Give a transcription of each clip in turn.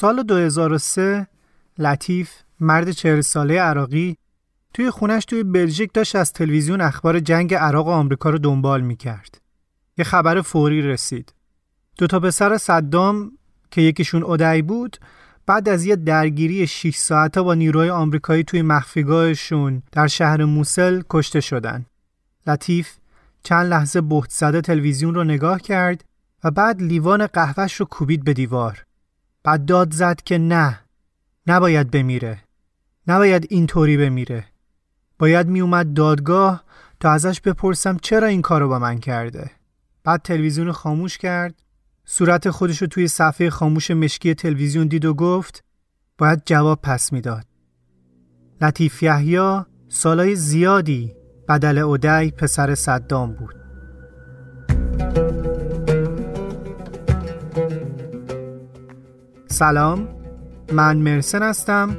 سال 2003 لطیف مرد چهل ساله عراقی توی خونش توی بلژیک داشت از تلویزیون اخبار جنگ عراق و آمریکا رو دنبال می‌کرد. یه خبر فوری رسید. دو تا پسر صدام که یکیشون اودعی بود بعد از یه درگیری 6 ساعته با نیروهای آمریکایی توی مخفیگاهشون در شهر موسل کشته شدن. لطیف چند لحظه بهت زده تلویزیون رو نگاه کرد و بعد لیوان قهوهش رو کوبید به دیوار. بعد داد زد که نه. نباید بمیره. نباید اینطوری بمیره. باید میومد دادگاه تا ازش بپرسم چرا این کارو با من کرده. بعد تلویزیون خاموش کرد. صورت خودش رو توی صفحه خاموش مشکی تلویزیون دید و گفت باید جواب پس می‌داد. لطیف یحیی سالای زیادی بدل اودی پسر صدام بود. سلام من مرسن هستم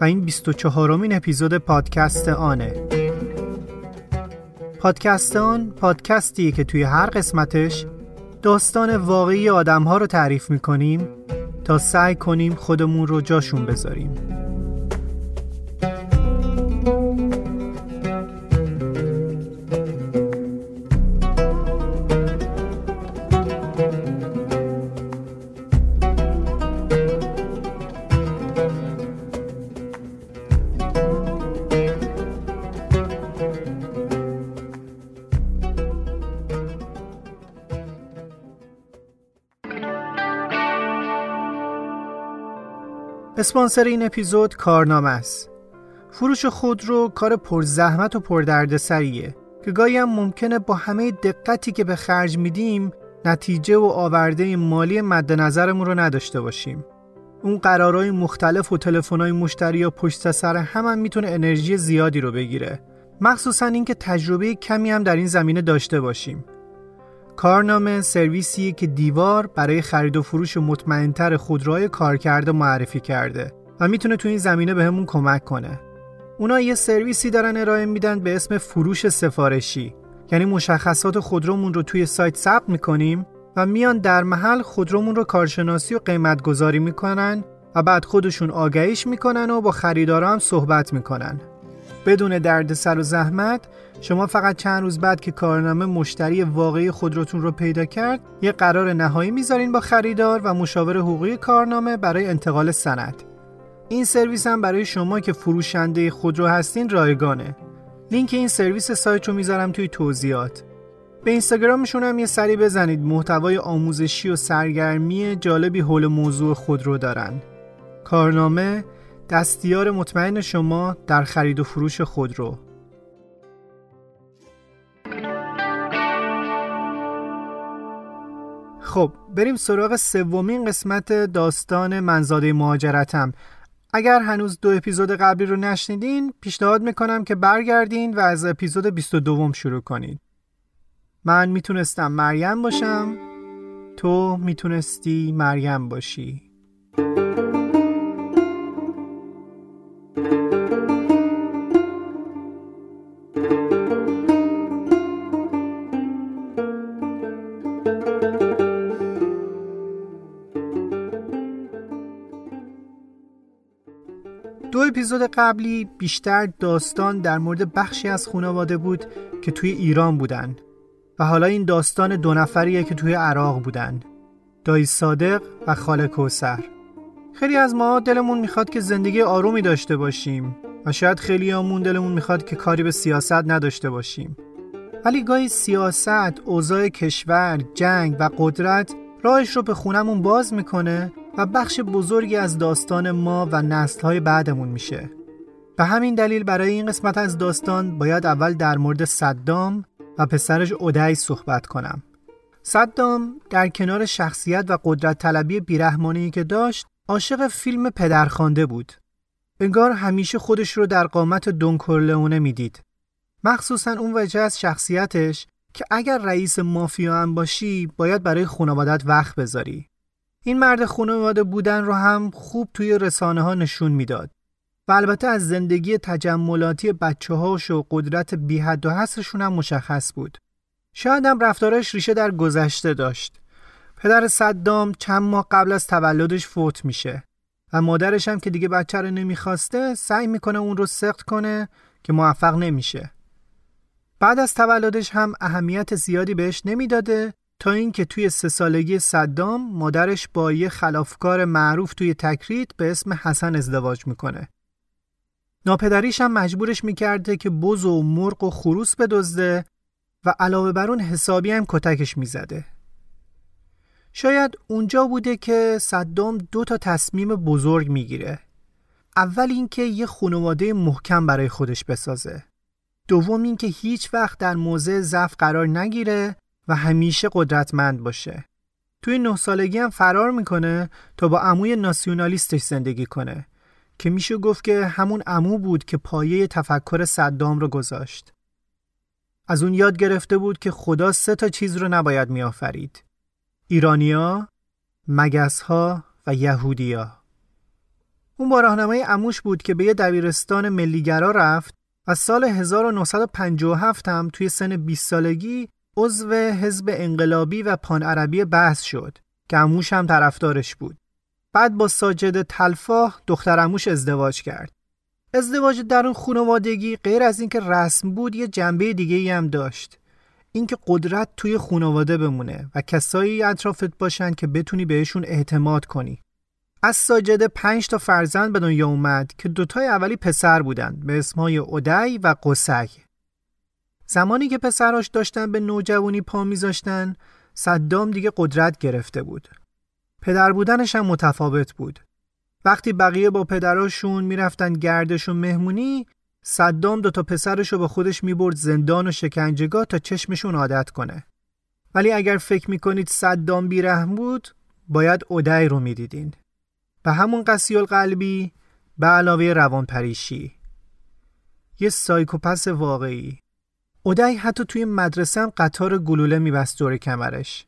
و این 24 مین اپیزود پادکست آنه. پادکست آن پادکستیه که توی هر قسمتش داستان واقعی آدم ها رو تعریف می‌کنیم تا سعی کنیم خودمون رو جاشون بذاریم. اسپانسر این اپیزود کارنامه است. فروش خودرو کار پرزحمت و پردردسریه که گاهی هم ممکنه با همه دقتی که به خرج میدیم نتیجه و آورده مالی مد نظرمون رو نداشته باشیم. اون قرارهای مختلف و تلفن‌های مشتری یا پشت سر هم, هم می‌تونه انرژی زیادی رو بگیره. مخصوصا اینکه تجربه کمی هم در این زمینه داشته باشیم. کارنامه سرویسی که دیوار برای خرید و فروش مطمئنتر خودروهای کارکرده معرفی کرده و می‌تونه تو این زمینه بهمون به کمک کنه. اونا یه سرویسی دارن ارائه میدن به اسم فروش سفارشی یعنی مشخصات خودرومون رو توی سایت ثبت می‌کنیم و میان در محل خودرومون رو کارشناسی و قیمت گذاری می‌کنن و بعد خودشون آگهیش می‌کنن و با خریدارا هم صحبت می‌کنن. بدون دردسر و زحمت شما فقط چند روز بعد که کارنامه مشتری واقعی خودروتون رو پیدا کرد یه قرار نهایی می‌ذارین با خریدار و مشاور حقوقی کارنامه برای انتقال سند. این سرویس هم برای شما که فروشنده خودرو هستین رایگانه. لینک این سرویس سایت رو می‌ذارم توی توضیحات. به اینستاگرامشون هم یه سری بزنید. محتوای آموزشی و سرگرمی جالبی حول موضوع خودرو دارن. کارنامه دستیار مطمئن شما در خرید و فروش خودرو خب بریم سراغ سومین قسمت داستان منزاده مهاجرتم. اگر هنوز دو اپیزود قبلی رو نشنیدین پیشنهاد می‌کنم که برگردین و از اپیزود 22 شروع کنید من می‌تونستم مریم باشم تو می‌تونستی مریم باشی. اپیزود قبلی بیشتر داستان در مورد بخشی از خانواده بود که توی ایران بودن و حالا این داستان دو نفریه که توی عراق بودن دایی صادق و خاله کوسر خیلی از ما دلمون می‌خواد که زندگی آرومی داشته باشیم و شاید خیلی همون دلمون می‌خواد که کاری به سیاست نداشته باشیم. ولی گاهی سیاست، اوضاع کشور، جنگ و قدرت راهش رو به خونمون باز می‌کنه و بخش بزرگی از داستان ما و نسلهای بعدمون میشه. به همین دلیل برای این قسمت از داستان باید اول در مورد صدام و پسرش اودعی صحبت کنم. صدام در کنار شخصیت و قدرت طلبی بیرحمانی که داشت عاشق فیلم پدرخوانده بود. انگار همیشه خودش رو در قامت دون کورلئونه می‌دید. مخصوصا اون وجه از شخصیتش که اگر رئیس مافیا هم باشی باید برای خانوادت وقت بذاری. این مرد خانواده بودن رو هم خوب توی رسانه ها نشون می‌داد و البته از زندگی تجملاتی بچه هاش و قدرت بی حد و حصرشون هم مشخص بود. شاید هم رفتارش ریشه در گذشته داشت. پدر صدام چند ماه قبل از تولدش فوت میشه و مادرش هم که دیگه بچه رو نمی‌خواسته سعی می‌کنه اون رو سخت کنه که موفق نمیشه. بعد از تولدش هم اهمیت زیادی بهش نمی‌داده تا اینکه توی سه سالگی صدام مادرش با یه خلافکار معروف توی تکرید به اسم حسن ازدواج می‌کنه. ناپدریش هم مجبورش می‌کرده که بز و مرغ و خروس بدزده و علاوه بر اون حسابی هم کتکش می‌زده. شاید اونجا بوده که صدام دو تا تصمیم بزرگ می‌گیره. اول اینکه یه خانواده محکم برای خودش بسازه. دوم اینکه هیچ وقت در موضع ضعف قرار نگیره و همیشه قدرتمند باشه. توی نه سالگی هم فرار می‌کنه تا با عموی ناسیونالیستش زندگی کنه که میشه گفت که همون عمو بود که پایه تفکر صدام رو گذاشت. از اون یاد گرفته بود که خدا سه تا چیز رو نباید میآفرید. ایرانیا، مگسها و یهودیا. اون با راهنمای عموش بود که به یه دبیرستان ملیگرا رفت و سال 1957 هم توی سن 20 سالگی عضو حزب انقلابی و پان عربی بحث شد که اموش هم طرفدارش بود. بعد با ساجد تلفاه دختر اموش ازدواج کرد. ازدواج در اون خانوادگی غیر از اینکه رسم بود یه جنبه دیگه ای هم داشت. اینکه قدرت توی خانواده بمونه و کسایی اطرافت باشن که بتونی بهشون اعتماد کنی. از ساجده پنج تا فرزند به دنیا اومد که دوتای اولی پسر بودند به اسمای اودعی و قسک. زمانی که پسراش داشتن به نوجوانی پا میذاشتن صدام دیگه قدرت گرفته بود. پدر بودنش هم متفاوت بود. وقتی بقیه با پدراشون می‌رفتن گردش و مهمونی صدام دو تا پسرش رو به خودش می‌برد زندان و شکنجهگاه تا چشمشون عادت کنه. ولی اگر فکر می‌کنید صدام بیرحم بود باید اودعی رو می‌دیدین. به همون قسی قلبی به علاوه روان پریشی یه سایکوپس واقعی اودعی حتی توی مدرسه هم قطار گلوله میبست دور کمرش.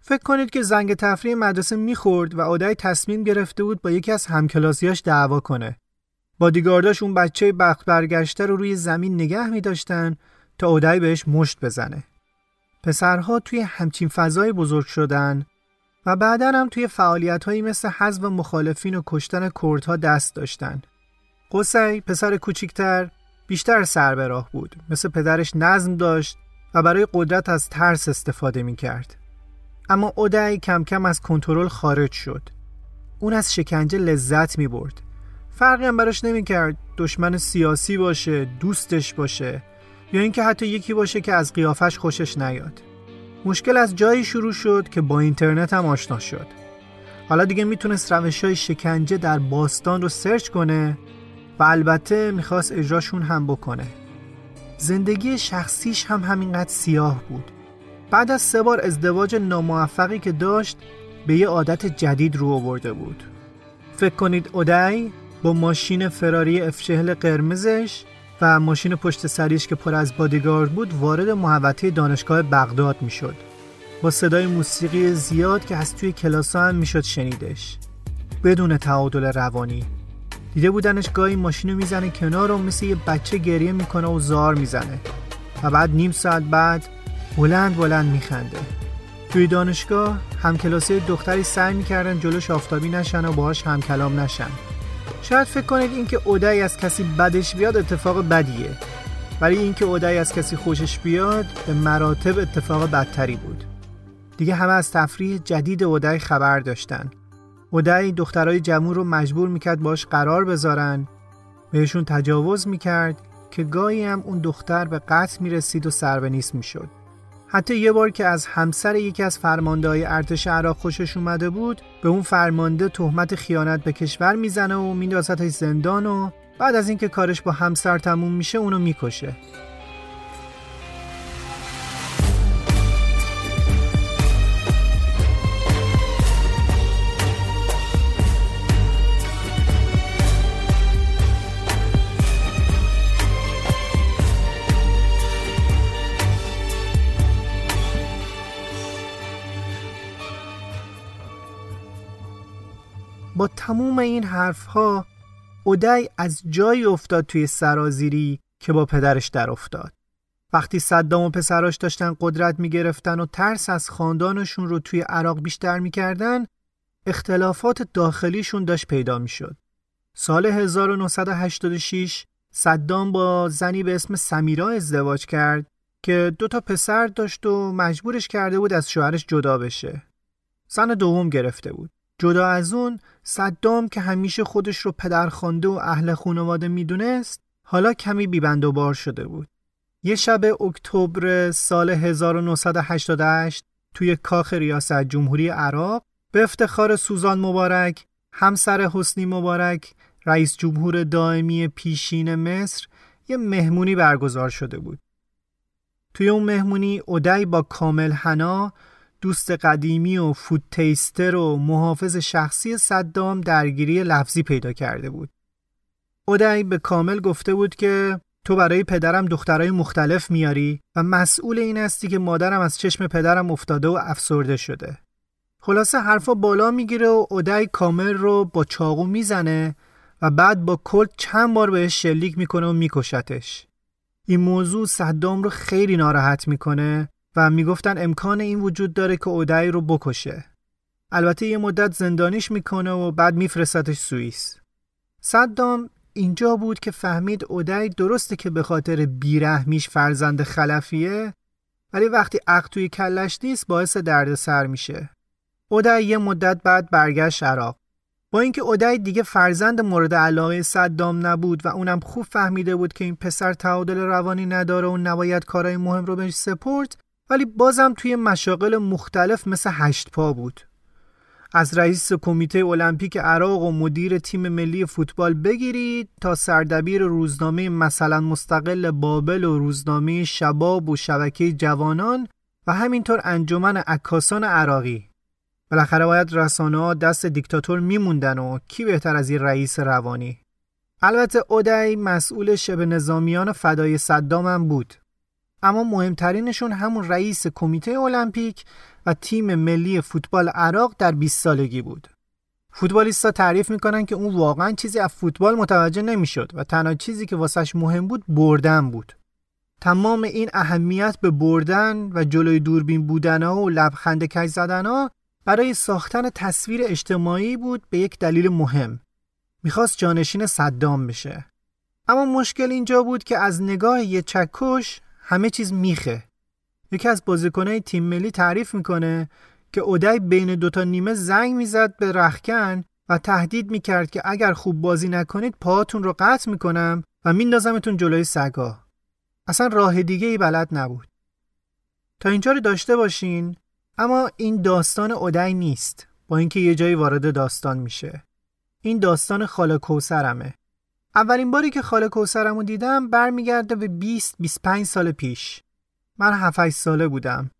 فکر کنید که زنگ تفریح مدرسه می‌خورد و اودعی تصمیم گرفته بود با یکی از همکلاسیاش دعوا کنه. بادیگارداش اون بچه بخت برگشته رو روی زمین نگه میداشتن تا اودعی بهش مشت بزنه. پسرها توی همچین فضای بزرگ شدن و بعدا هم توی فعالیت هایی مثل حذف مخالفین و کشتن کردها دست داشتن. قصی پسر کوچیکتر بیشتر سر به راه بود. مثل پدرش نظم داشت و برای قدرت از ترس استفاده می کرد. اما اودعی کم کم از کنترل خارج شد. اون از شکنجه لذت می برد. فرقی هم براش نمی کرد دشمن سیاسی باشه، دوستش باشه یا اینکه حتی یکی باشه که از قیافش خوشش نیاد. مشکل از جایی شروع شد که با اینترنت هم آشنا شد حالا دیگه می‌تونست روش های شکنجه در باستان رو سرچ کنه و البته می‌خواست اجراشون هم بکنه. زندگی شخصیش هم همینقدر سیاه بود. بعد از سه بار ازدواج ناموفقی که داشت به یه عادت جدید رو آورده بود. فکر کنید اودای با ماشین فراری افشهل قرمزش و ماشین پشت سریش که پر از بادیگارد بود وارد محوطه دانشگاه بغداد می‌شد. با صدای موسیقی زیاد که از توی کلاس هم می‌شد شنیدش. بدون تعادل روانی. دیده بودنش گاهی ماشین می‌زنه کنار و مثل یه بچه گریه می‌کنه و زار می‌زنه. و بعد نیم ساعت بعد بلند بلند میخنده. توی دانشگاه همکلاسی دختری سعی می‌کردن جلوش آفتابی نشن و باهاش همکلام نشن. شاید فکر کنید اینکه اودعی از کسی بدش بیاد اتفاق بدیه. ولی اینکه اودای از کسی خوشش بیاد به مراتب اتفاق بدتری بود. دیگه همه از تفریح جدید اودای خبر داشتن. اودای دخترای جمعور رو مجبور می‌کرد باش قرار بذارن. بهشون تجاوز می‌کرد که گاهی هم اون دختر به قتل می‌رسید و سر به نیست می‌شد. حتی یه بار که از همسر یکی از فرمانده های ارتش عراق خوشش اومده بود به اون فرمانده تهمت خیانت به کشور می‌زنه و میندازتش زندان و بعد از اینکه کارش با همسر تموم میشه اونو می‌کشه. تموم این حرفها اودای از جایی افتاد توی سرازیری که با پدرش در افتاد. وقتی صدام و پسراش داشتن قدرت می‌گرفتن و ترس از خاندانشون رو توی عراق بیشتر می‌کردن اختلافات داخلیشون داشت پیدا می‌شد. سال 1986 صدام با زنی به اسم سمیرا ازدواج کرد که دو تا پسر داشت و مجبورش کرده بود از شوهرش جدا بشه. زن دوم گرفته بود. جدا از اون صدام که همیشه خودش رو پدرخوانده و اهل خانواده می‌دونست حالا کمی بیبند و بار شده بود. یه شب اکتبر سال 1988 توی کاخ ریاست جمهوری عراق به افتخار سوزان مبارک، همسر حسنی مبارک، رئیس جمهور دائمی پیشین مصر یه مهمونی برگزار شده بود. توی اون مهمونی اودای با کامل حنا دوست قدیمی و فود تیستر و محافظ شخصی صدام درگیری لفظی پیدا کرده بود. اودای به کامل گفته بود که تو برای پدرم دخترای مختلف میاری و مسئول این هستی که مادرم از چشم پدرم افتاده و افسرده شده. خلاصه حرفا بالا می‌گیره و اودای کامل رو با چاقو می‌زنه و بعد با کلت چند بار بهش شلیک می‌کنه و میکشتش. این موضوع صدام رو خیلی ناراحت می‌کنه و می‌گفتن امکان این وجود داره که اودای رو بکشه. البته یه مدت زندانیش می‌کنه و بعد میفرستتش سوئیس. صدام اینجا بود که فهمید اودای درسته که به خاطر بیرحمیش فرزند خلفیه ولی وقتی عقل توی کلش نیست باعث دردسر میشه. اودای یه مدت بعد برگشت عراق. با اینکه اودای دیگه فرزند مورد علاقه صدام نبود و اونم خوب فهمیده بود که این پسر تعادل روانی نداره و نباید کارهای مهم رو بهش سپرد ولی بازم توی مشاغل مختلف مثل هشت پا بود. از رئیس کمیته المپیک عراق و مدیر تیم ملی فوتبال بگیرید تا سردبیر روزنامه مثلا مستقل بابل و روزنامه شباب و شبکه جوانان و همینطور انجمن عکاسان عراقی. بالاخره باید رسانه ها دست دیکتاتور میموندن و کی بهتر از این رئیس روانی؟ البته اودای مسئول شبه نظامیان فدای صدام هم بود. اما مهمترینشون همون رئیس کمیته المپیک و تیم ملی فوتبال عراق در 20 سالگی بود. فوتبالیستا تعریف می‌کنن که اون واقعا چیزی از فوتبال متوجه نمی‌شد و تنها چیزی که واسش مهم بود بردن بود. تمام این اهمیت به بردن و جلوی دوربین بودن ها و لبخند کج زدن ها برای ساختن تصویر اجتماعی بود به یک دلیل مهم. می‌خواست جانشین صدام بشه. اما مشکل اینجا بود که از نگاه یه چکش همه چیز میخه. یکی از بازیکنهای تیم ملی تعریف می‌کنه که اودای بین دوتا نیمه زنگ می‌زد به رخکن و تهدید می‌کرد که اگر خوب بازی نکنید پاهاتون رو قطع می‌کنم و میندازمتون جلوی سگا. اصلا راه دیگه ای بلد نبود. تا اینجا رو داشته باشین اما این داستان اودای نیست. با اینکه یه جایی وارد داستان میشه. این داستان خاله کوسرمه اولین باری که خاله کوسرمو دیدم برمیگرده به 20 25 سال پیش. من 7 ساله بودم.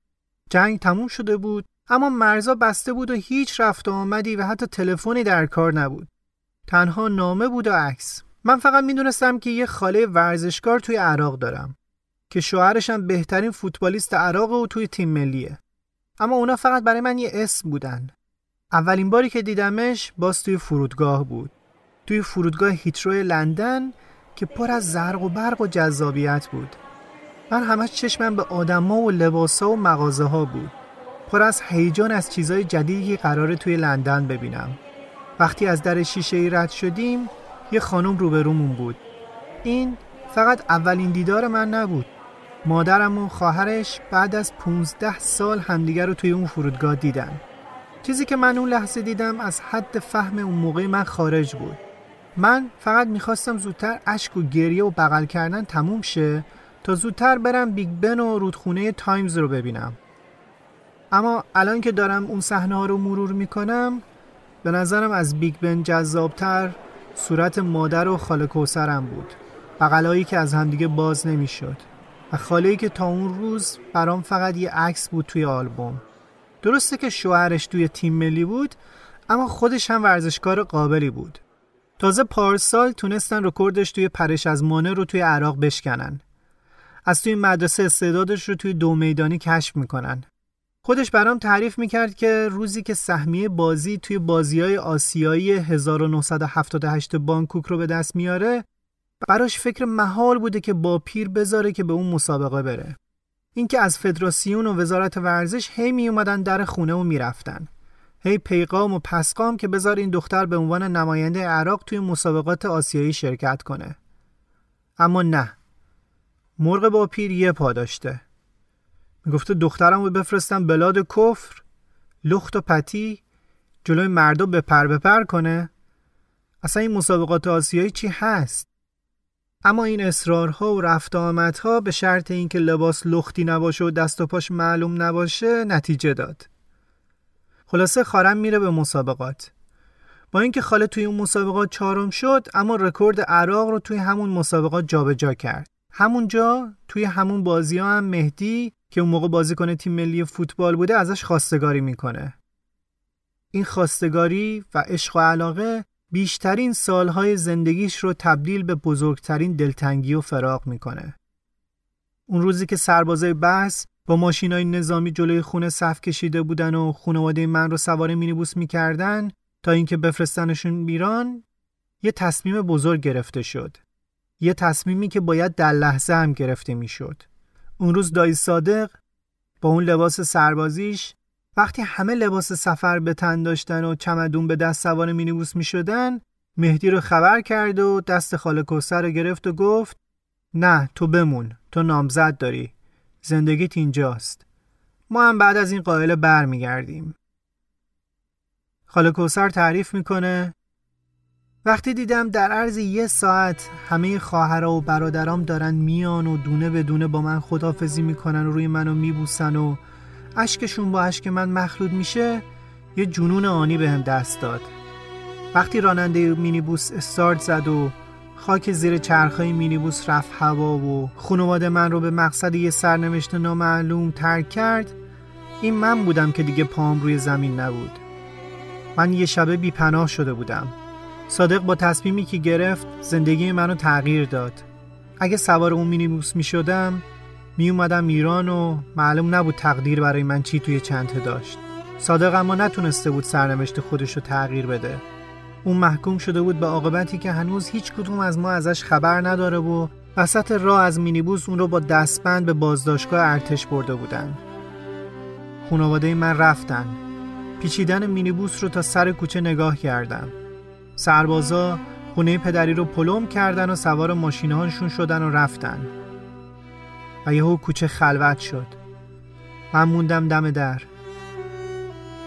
جنگ تموم شده بود اما مرزا بسته بود و هیچ رفت و آمدی و حتی تلفنی در کار نبود. تنها نامه بود و عکس. من فقط می‌دونستم که یه خاله ورزشکار توی عراق دارم که شوهرشم بهترین فوتبالیست عراق و توی تیم ملیه. اما اونا فقط برای من یه اسم بودن. اولین باری که دیدمش باز توی فرودگاه بود. توی فرودگاه هیتروی لندن که پر از زرق و برق و جذابیت بود. من همش چشمم به آدما و لباسا و مغازه ها بود. پر از هیجان از چیزای جدیدی قراره توی لندن ببینم. وقتی از در شیشه ای رد شدیم یه خانم روبرومون بود. این فقط اولین دیدار من نبود. مادرم و خواهرش بعد از 15 سال همدیگر رو توی اون فرودگاه دیدن. چیزی که من اون لحظه دیدم از حد فهم اون موقع من خارج بود. من فقط می‌خواستم زودتر اشک و گریه و بغل کردن تموم شه تا زودتر برم بیگ بن و رودخونه تایمز رو ببینم. اما الان که دارم اون صحنه ها رو مرور می‌کنم به نظرم از بیگ بن جذابتر صورت مادر و خاله کوثرم بود. بغلایی که از همدیگه باز نمی‌شد. و خاله که تا اون روز برام فقط یه عکس بود توی آلبوم. درسته که شوهرش توی تیم ملی بود اما خودش هم ورزشکار قابلی بود. تازه پارسال تونستن رکوردش توی پرش از مانه رو توی عراق بشکنن. از توی مدرسه استعدادش رو توی دو میدانی کشف می‌کنن. خودش برام تعریف می‌کرد که روزی که سهمیه بازی توی بازی های آسیایی 1978 بانکوک رو به دست میاره براش فکر محال بوده که با پیر بذاره که به اون مسابقه بره. اینکه از فدراسیون و وزارت ورزش هی می اومدن در خونه و می‌رفتن. هی پیغام و پسقام که بذار این دختر به عنوان نماینده عراق توی مسابقات آسیایی شرکت کنه. اما نه. مرغ با پیر یه پا داشته. می‌گفته دخترم رو بفرستم بلاد کفر لخت و پتی جلوی مردم بپر بپر کنه. اصلا این مسابقات آسیایی چی هست؟ اما این اصرارها و رفت آمدها به شرط اینکه لباس لختی نباشه و دست و پاش معلوم نباشه نتیجه داد. خلاصه خارم میره به مسابقات. با اینکه خاله توی اون مسابقات چهارم شد اما رکورد عراق رو توی همون مسابقات جابجا جا کرد همونجا توی همون بازی ها هم مهدی که اون موقع بازیکن تیم ملی فوتبال بوده ازش خواستگاری می‌کنه. این خواستگاری و عشق و علاقه بیشترین سالهای زندگیش رو تبدیل به بزرگترین دلتنگی و فراغ می‌کنه. اون روزی که سربازای بحث با ماشینای نظامی جلوی خونه صف کشیده بودن و خانواده من رو سوار مینیبوس می‌کردن تا اینکه بفرستنشون میران یه تصمیم بزرگ گرفته شد. یه تصمیمی که باید در لحظه هم گرفته می‌شد. اون روز دایی صادق با اون لباس سربازیش وقتی همه لباس سفر به تن داشتن و چمدون به دست سوار مینیبوس می شدن مهدی رو خبر کرد و دست خاله کوسر رو گرفت و گفت نه تو بمون تو نامزد داری زندگیت اینجاست. ما هم بعد از این قائله برمیگردیم خاله کوسر تعریف می‌کنه وقتی دیدم در عرض یه ساعت همه خواهرها و برادرام دارن میان و دونه به دونه با من خدافزی می‌کنن و روی منو میبوسن و اشکشون با اشک من مخلوط میشه یه جنون آنی بهم به دست داد. وقتی راننده مینیبوس استارت زد و خاک زیر چرخهای مینیبوس رفت هوا و خانواده من رو به مقصد یه سرنوشت نامعلوم ترک کرد. این من بودم که دیگه پام روی زمین نبود. من یه شبه بی پناه شده بودم. صادق با تصمیمی که گرفت زندگی منو تغییر داد. اگه سوار اون مینیبوس می شدم می اومدم ایران و معلوم نبود تقدیر برای من چی توی چنته داشت. صادق اما نتونسته بود سرنوشت خودش رو تغییر بده. اون محکوم شده بود به عاقبتی که هنوز هیچ کدوم از ما ازش خبر نداره و وسط راه از مینیبوس اون رو با دستبند به بازداشتگاه ارتش برده بودن. خانواده من رفتن. پیچیدن مینیبوس رو تا سر کوچه نگاه کردم. سربازا خونه پدری رو پلم کردن و سوار ماشینهاشون شدن و رفتن. و یهو کوچه خلوت شد. من موندم دم در.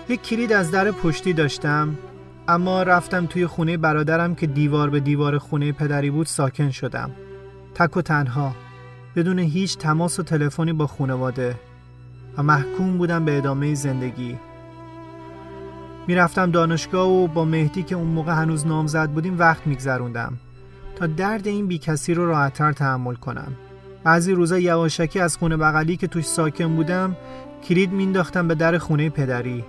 یک کلید از در پشتی داشتم. اما رفتم توی خونه برادرم که دیوار به دیوار خونه پدری بود ساکن شدم. تک و تنها. بدون هیچ تماس و تلفنی با خانواده. و محکوم بودم به ادامه زندگی. می‌رفتم دانشگاه و با مهدی که اون موقع هنوز نامزد بودیم وقت میگذروندم. تا درد این بی کسی رو راحتتر تحمل کنم. بعضی روزا یواشکی از خونه بغلی که توش ساکن بودم کلید مینداختم به در خونه پدری.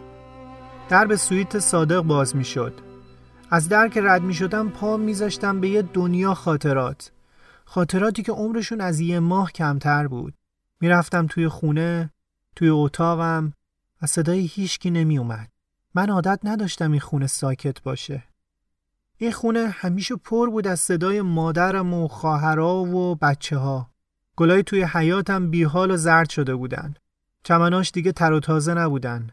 در به سویت صادق باز می‌شد. از در که رد می شدم پا میذاشتم به یه دنیا خاطرات. خاطراتی که عمرشون از یه ماه کمتر بود. می‌رفتم توی خونه توی اتاقم و صدای هیچکی نمی اومد من عادت نداشتم این خونه ساکت باشه. این خونه همیشه پر بود از صدای مادرم و خواهرها و بچه ها گلای توی حیاتم بیحال و زرد شده بودن. چمناش دیگه تر و تازه نبودن.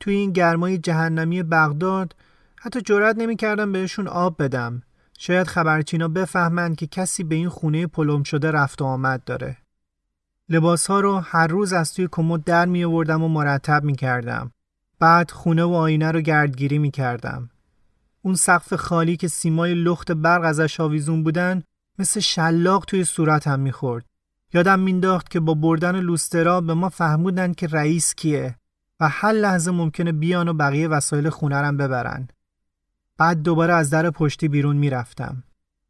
توی این گرمای جهنمی بغداد حتی جرأت نمی‌کردم بهشون آب بدم شاید خبرچینا بفهمند که کسی به این خونه پلم شده رفت و آمد داره. لباس ها رو هر روز از توی کمد در می آوردم و مرتب می کردم. بعد خونه و آینه رو گردگیری می کردم. اون سقف خالی که سیمای لخت برق ازش آویزون بودن مثل شلاق توی صورتم می‌خورد. یادم مینداخت که با بردن لوسترا به ما فهمودن که رئیس کیه و هر لحظه ممکنه بیان و بقیه وسایل خونرم ببرن. بعد دوباره از در پشتی بیرون می‌رفتم.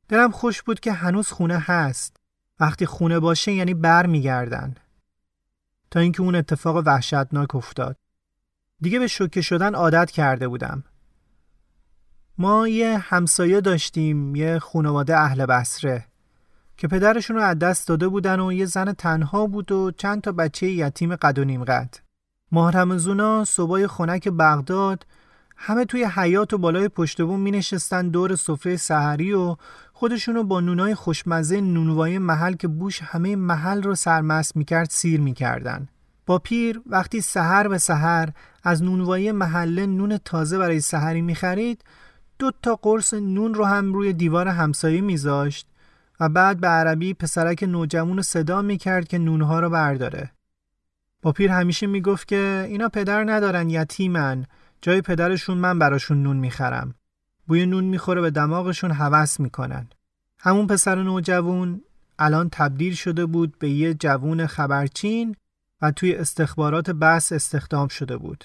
دلم خوش بود که هنوز خونه هست. وقتی خونه باشه یعنی بر میگردن. تا اینکه اون اتفاق وحشتناک افتاد. دیگه به شوکه شدن عادت کرده بودم. ما یه همسایه داشتیم یه خانواده اهل بسره که پدرشون رو از دست داده بودن و یه زن تنها بود و چند تا بچه یتیم قد و نیم قد. ماه صبای خونک بغداد همه توی حیات و بالای پشت بوم می نشستن دور سفره سحری و خودشونو با نونای خوشمزه نونوایی محل که بوش همه محل رو سرمست می کرد سیر می کردن. با پیر وقتی سحر به سحر از نونوایی محله نون تازه برای سحری می خرید دو تا قرص نون رو هم روی دیوار همسایه میذاشت و بعد به عربی پسرک نوجوان صدا می‌کرد که نونها رو برداره. با پیر همیشه می‌گفت که اینا پدر ندارن یتیمن جای پدرشون من براشون نون می‌خرم. بوی نون می‌خوره به دماغشون هوس می‌کنن. همون پسر نوجوان الان تبدیل شده بود به یه جوون خبرچین و توی استخبارات بس استخدام شده بود.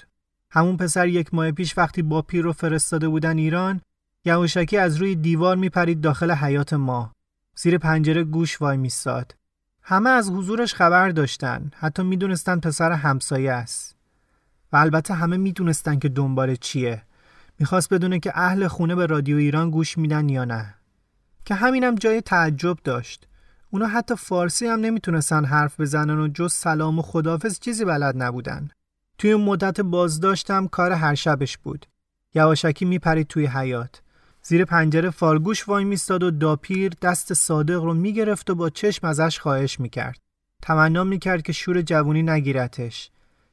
همون پسر یک ماه پیش وقتی با پیر رو فرستاده بودن ایران یواشکی از روی دیوار میپرید داخل حیات ما زیر پنجره گوش وای میستاد همه از حضورش خبر داشتن. حتی می‌دونستن پسر همسایه است. و البته همه می‌دونستن که دنبال چیه. می‌خواست بدونه که اهل خونه به رادیو ایران گوش میدن یا نه. که همینم جای تعجب داشت. اونا حتی فارسی هم نمی‌تونستن حرف بزنن و جز سلام و خدافز چیزی بلد نبودن. توی مدت بازداشتم کار هر شبش بود. یواشکی میپرید توی حیات. زیر پنجره فالگوش وای میستاد و داپیر دست صادق رو می‌گرفت و با چشم ازش خواهش می‌کرد. تمنا می‌کرد که شور جوونی نگیرتش.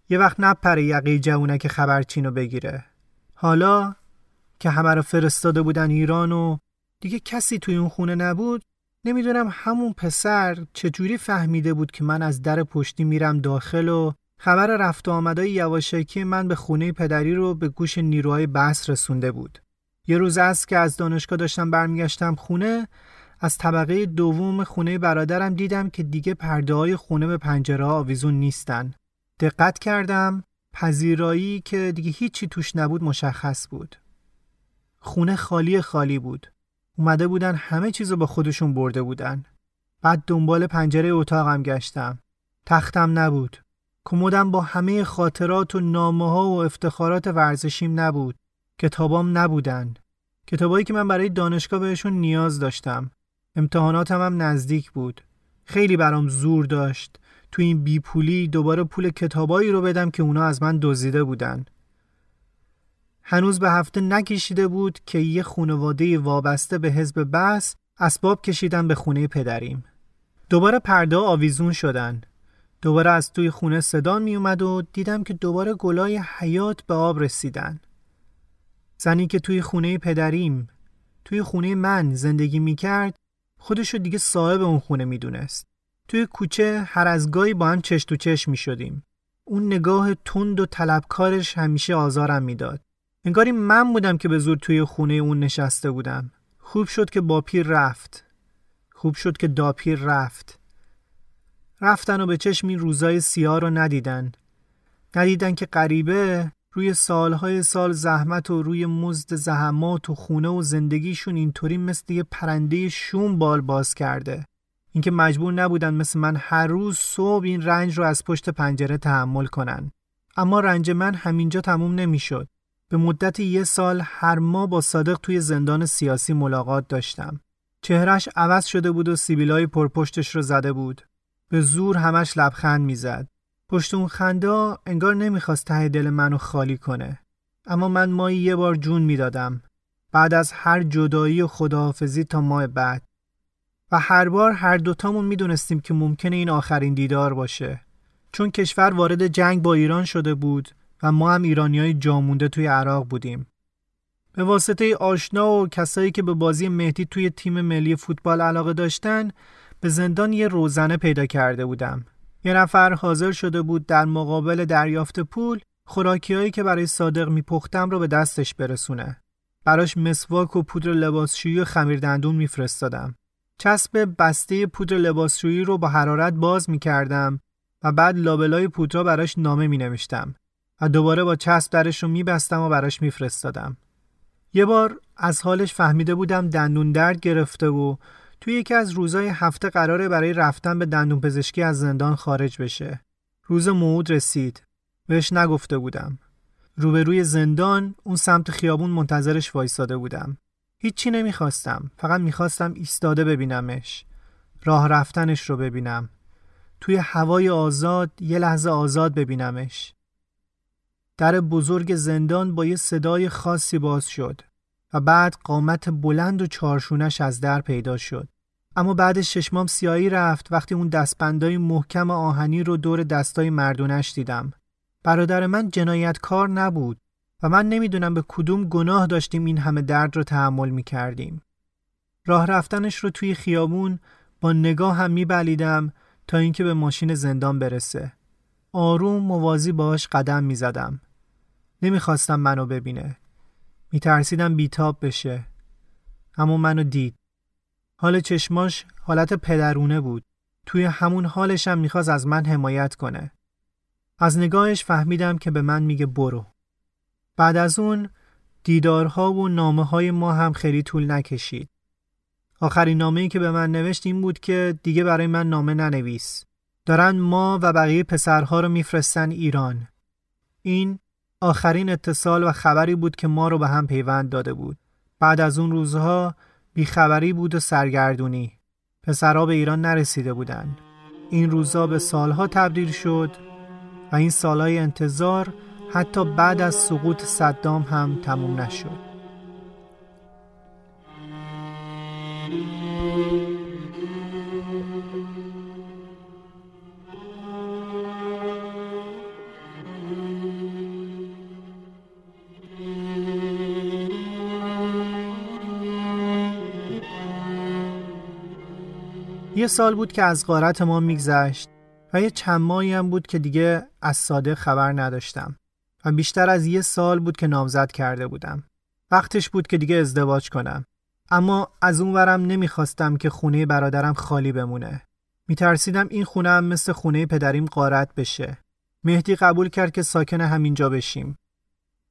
یه وقت نپره یقه جوونه که خبرچین رو بگیره. حالا که همه رو فرستاده بودن ایران و دیگه کسی توی اون خونه نبود نمی‌دونم همون پسر چجوری فهمیده بود که من از در پشتی میرم داخل و خبر رفت و آمدای یواشکی من به خونه پدری رو به گوش نیروهای بحث رسونده بود. یه روز است که از دانشگاه داشتم برمیگشتم خونه از طبقه دوم خونه برادرم دیدم که دیگه پرده های خونه به پنجره آویزون نیستن. دقت کردم پذیرایی که دیگه هیچی توش نبود مشخص بود. خونه خالی خالی بود. اومده بودن همه چیزو با خودشون برده بودن. بعد دنبال پنجره اتاقم گشتم. تختم نبود. کمدم با همه خاطرات و نامه ها و افتخارات ورزشیم نبود کتابام نبودن کتابایی که من برای دانشگاه بهشون نیاز داشتم. امتحاناتم هم نزدیک بود. خیلی برام زور داشت. تو این بیپولی دوباره پول کتابایی رو بدم که اونا از من دزدیده بودن. هنوز به هفته نکشیده بود که یه خانواده وابسته به حزب بس اسباب کشیدن به خونه پدریم. دوباره پرده آویزون شدن. دوباره از توی خونه صدا می اومد و دیدم که دوباره گلای حیات به آب رسیدن. زنی که توی خونه پدریم توی خونه من زندگی می کرد خودشو دیگه صاحب اون خونه می دونست. توی کوچه هر از گاهی با هم چش تو چش می شدیم. اون نگاه تند و طلبکارش همیشه آزارم می‌داد. انگاری من بودم که به زور توی خونه اون نشسته بودم. خوب شد که با پیر رفت. خوب شد که داپیر رفت. رفتن و به چشم این روزای سیاه رو ندیدن ندیدن که غریبه روی سالهای سال زحمت و روی مزد زحمات و خونه و زندگیشون اینطوری مثل یه پرنده شوم بال باز کرده. اینکه مجبور نبودن مثل من هر روز صبح این رنج رو از پشت پنجره تحمل کنن. اما رنج من همینجا تموم نمی‌شد. به مدت یه سال هر ماه با صادق توی زندان سیاسی ملاقات داشتم. چهرش عوض شده بود و سیبیلای پرپشتش رو زده بود. به زور همش لبخند می‌زد. پشت اون خنده انگار نمی‌خواست ته دل منو خالی کنه. اما من مایی یه بار جون می‌دادم. بعد از هر جدایی و خداحافظی تا ماه بعد. و هر بار هر دوتامون می‌دونستیم که ممکنه این آخرین دیدار باشه. چون کشور وارد جنگ با ایران شده بود و ما هم ایرانی های جامونده توی عراق بودیم. به واسطه آشنا و کسایی که به بازی مهدی توی تیم ملی فوتبال علاقه داشتن به زندان یه روزنه پیدا کرده بودم. یه نفر حاضر شده بود در مقابل دریافت پول خوراکیهایی که برای صادق میپختم رو به دستش برسونه. براش مسواک و پودر لباسشویی و خمیر دندون میفرستادم. چسب بسته پودر لباسشویی رو با حرارت باز می‌کردم و بعد لابلای پودرا براش نامه می نوشتم و دوباره با چسب درش رو میبستم و براش میفرستادم. یه بار از حالش فهمیده بودم دندون درد گرفته و توی یکی از روزای هفته قراره برای رفتن به دندون پزشکی از زندان خارج بشه. روز موعود رسید. بهش نگفته بودم. روبروی زندان اون سمت خیابون منتظرش وایساده بودم. هیچی نمی‌خواستم. فقط می‌خواستم ایستاده ببینمش. راه رفتنش رو ببینم. توی هوای آزاد یه لحظه آزاد ببینمش. در بزرگ زندان با یه صدای خاصی باز شد و بعد قامت بلند و چارشونش از در پیدا شد. اما بعد ششمام سیایی رفت وقتی اون دستبندای محکم آهنی رو دور دستای مردونش دیدم. برادر من جنایتکار نبود و من نمی‌دونم به کدوم گناه داشتیم این همه درد رو تحمل می کردیم. راه رفتنش رو توی خیابون با نگاه هم می بلیدم تا اینکه به ماشین زندان برسه. آروم موازی باش قدم می زدم. نمی‌خواستم منو ببینه. میترسیدم بیتاب بشه. اما منو دید. حال چشماش حالت پدرونه بود. توی همون حالشم می‌خواست از من حمایت کنه. از نگاهش فهمیدم که به من میگه برو. بعد از اون دیدارها و نامه های ما هم خیلی طول نکشید. آخرین نامه ای که به من نوشت این بود که دیگه برای من نامه ننویس. دارن ما و بقیه پسرها رو میفرستن ایران. این آخرین اتصال و خبری بود که ما رو به هم پیوند داده بود. بعد از اون روزها بیخبری بود و سرگردونی. پسرها به ایران نرسیده بودن. این روزها به سالها تبدیل شد و این سالهای انتظار حتی بعد از سقوط صدام هم تموم نشد. یه سال بود که از غارت ما میگذشت و یه چند ماهی هم بود که دیگه از صادق خبر نداشتم و بیشتر از یه سال بود که نامزد کرده بودم. وقتش بود که دیگه ازدواج کنم. اما از اون ورم نمی‌خواستم که خونه برادرم خالی بمونه. میترسیدم این خونه هم مثل خونه پدریم قارت بشه. مهدی قبول کرد که ساکن همینجا بشیم.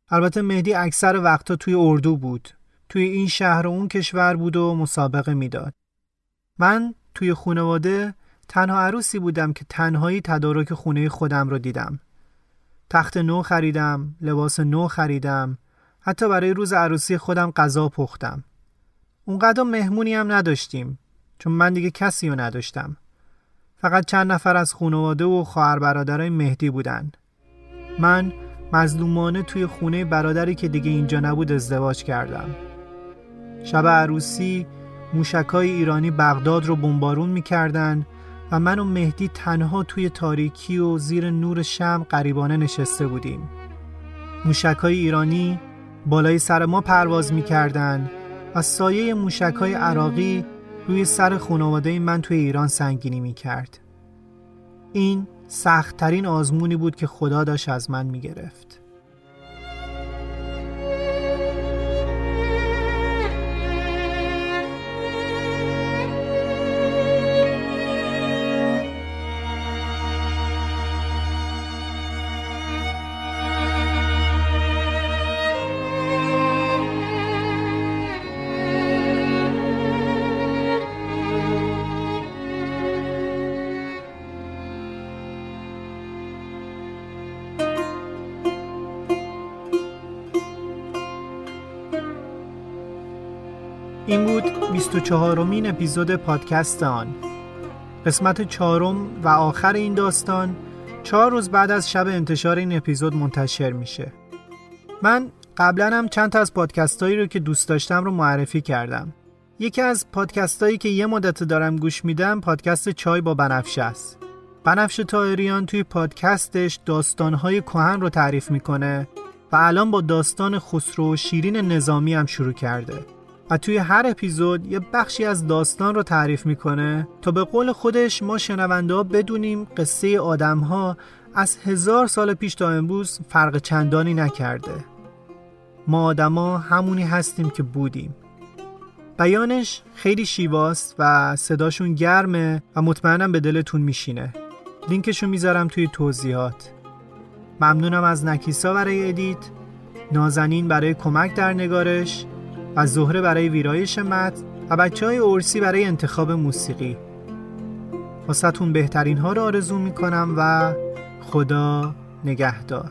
البته مهدی اکثر وقتا توی اردو بود. توی این شهر و اون کشور بود و مسابقه می‌داد. من توی خانواده تنها عروسی بودم که تنهایی تدارک خونه خودم رو دیدم. تخت نو خریدم، لباس نو خریدم، حتی برای روز عروسی خودم غذا پختم. اونقدر مهمونی هم نداشتیم چون من دیگه کسی رو نداشتم. فقط چند نفر از خانواده و خواهر برادرای مهدی بودن. من مظلومانه توی خونه برادری که دیگه اینجا نبود ازدواج کردم. شب عروسی موشکای ایرانی بغداد رو بمبارون می‌کردن و من و مهدی تنها توی تاریکی و زیر نور شم قریبانه نشسته بودیم. موشکای ایرانی بالای سر ما پرواز می‌کردن و سایه موشکای عراقی روی سر خانواده من توی ایران سنگینی می‌کرد. این سختترین آزمونی بود که خدا داشت از من می‌گرفت. این بود 24 مین اپیزود پادکست آن. قسمت چهارم و آخر این داستان چهار روز بعد از شب انتشار این اپیزود منتشر میشه. من قبلا هم چند تا از پادکست هایی رو که دوست داشتم رو معرفی کردم. یکی از پادکست هایی که یه مدت دارم گوش میدم پادکست چای با بنفشه است. بنفشه تایریان توی پادکستش داستانهای کهن رو تعریف می‌کنه و الان با داستان خسرو و شیرین نظامی هم شروع کرده. و توی هر اپیزود یه بخشی از داستان رو تعریف می‌کنه تا به قول خودش ما شنونده بدونیم قصه آدم ها از هزار سال پیش تا امروز فرق چندانی نکرده. ما آدما همونی هستیم که بودیم. بیانش خیلی شیواست و صداشون گرمه و مطمئنم به دلتون میشینه. لینکشو می‌ذارم توی توضیحات. ممنونم از نکیسا برای ادیت. نازنین برای کمک در نگارش. و زهره برای ویرایش متن و بچه های اورسی برای انتخاب موسیقی. واسهتون بهترین ها رو آرزو می‌کنم و خدا نگهدار.